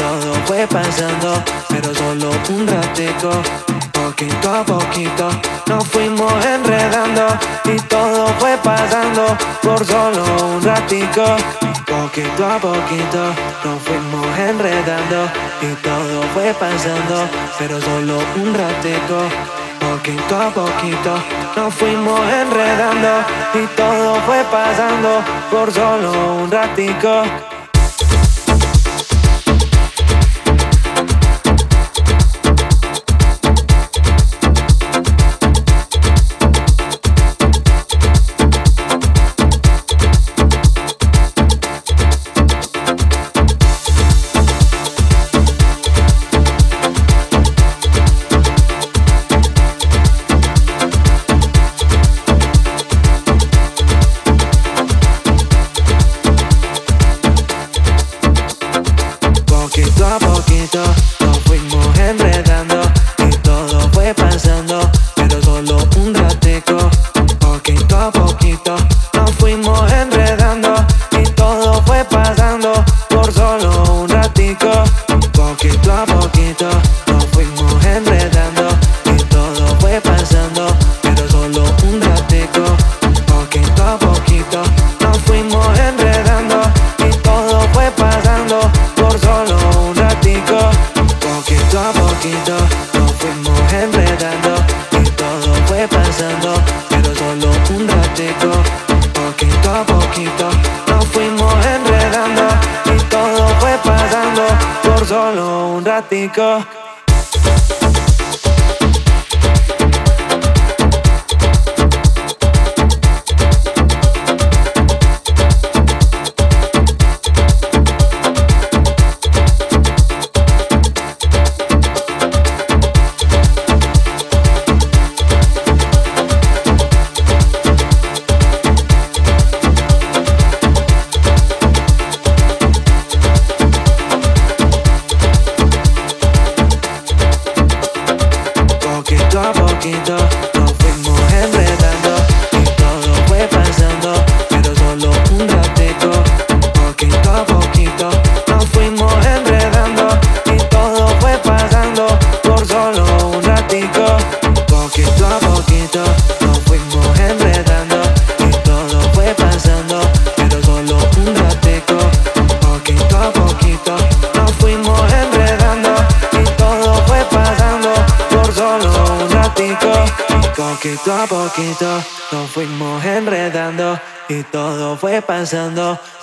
todo fue pasando, pero solo un ratico. Poquito a poquito nos fuimos enredando y todo fue pasando por solo un ratico. Poquito a poquito nos fuimos enredando y todo fue pasando, pero solo un ratico. Poquito a poquito nos fuimos enredando y todo fue pasando por solo un ratico.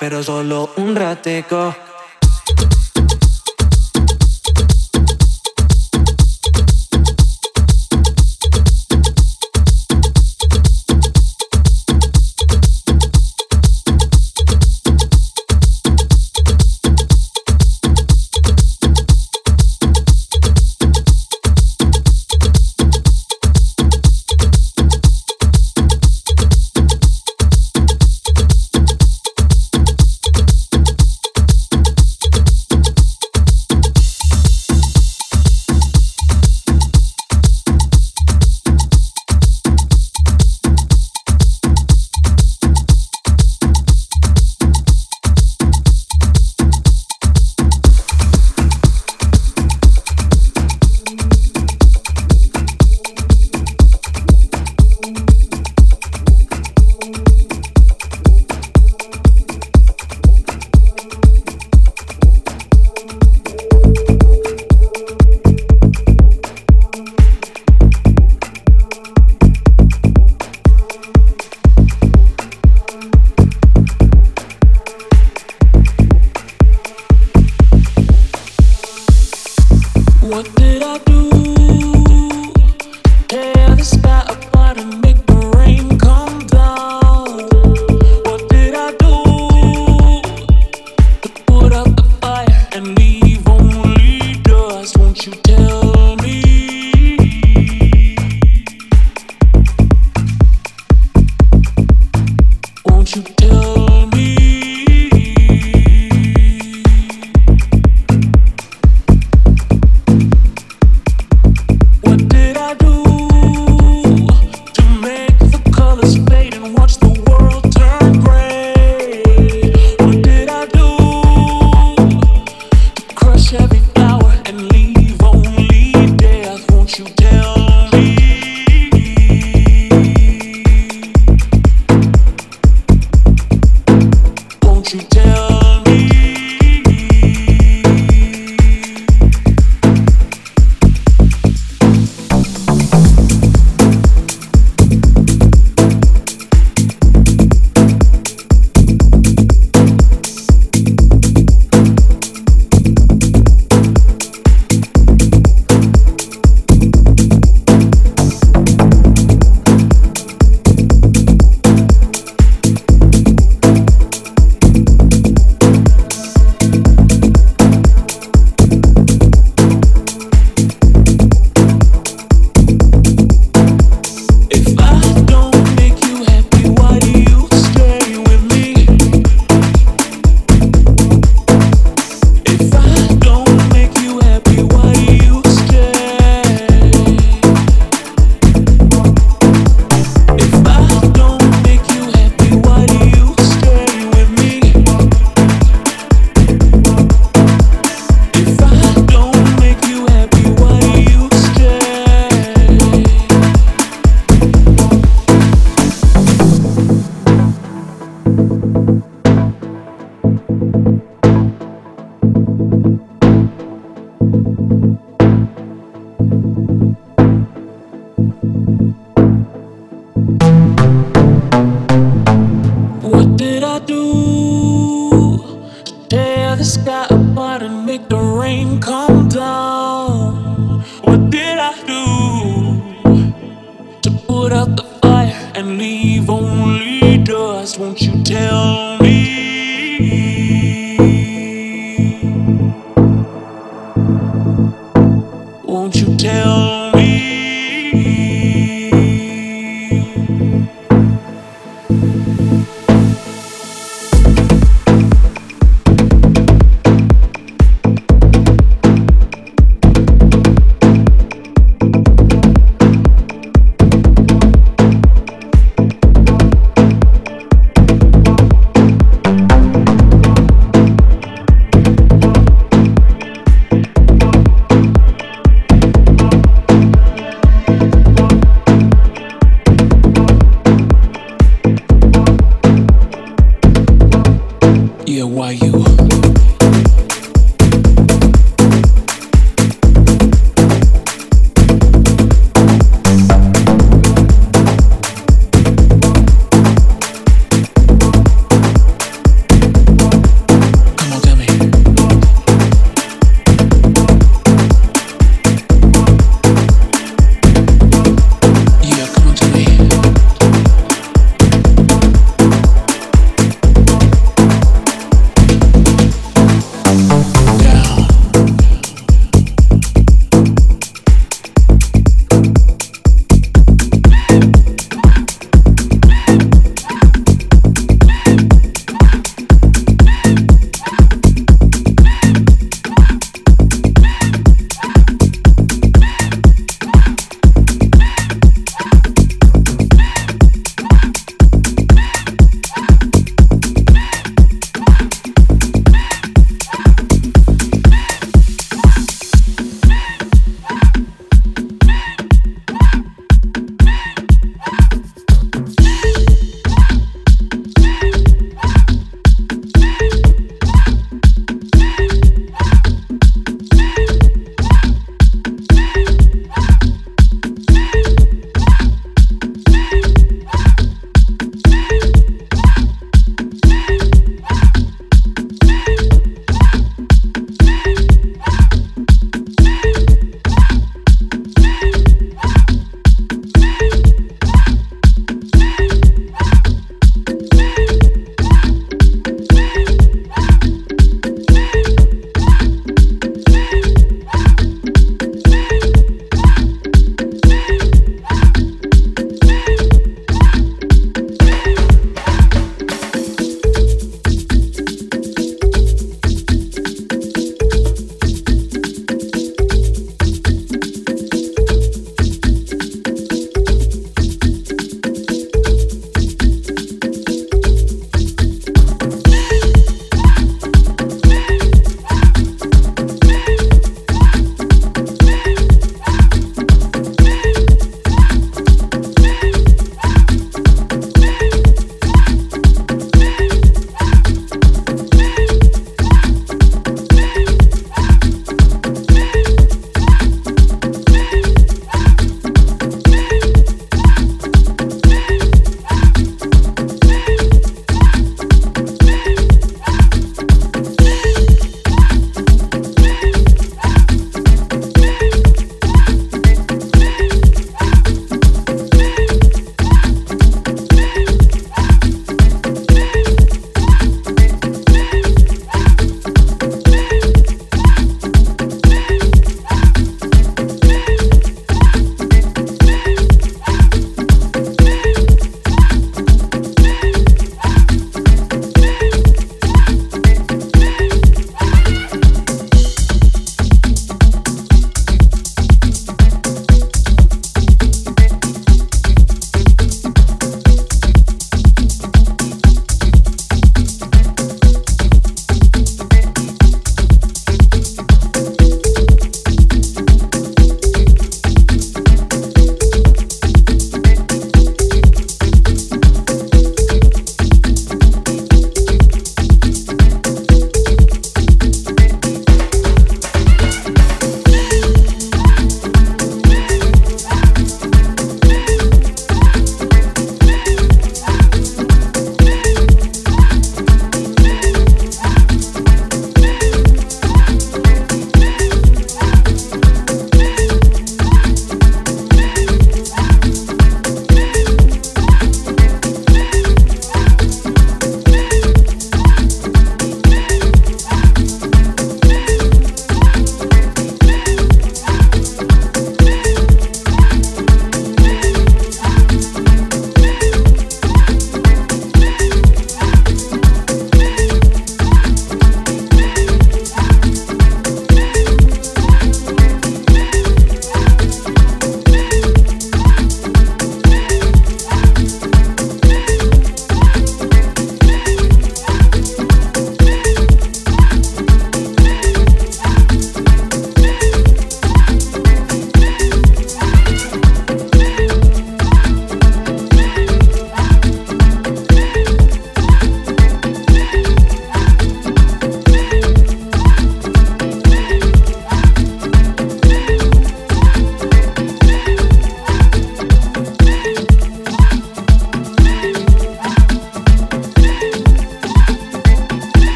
Pero solo un ratico. idea why you.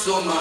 so much.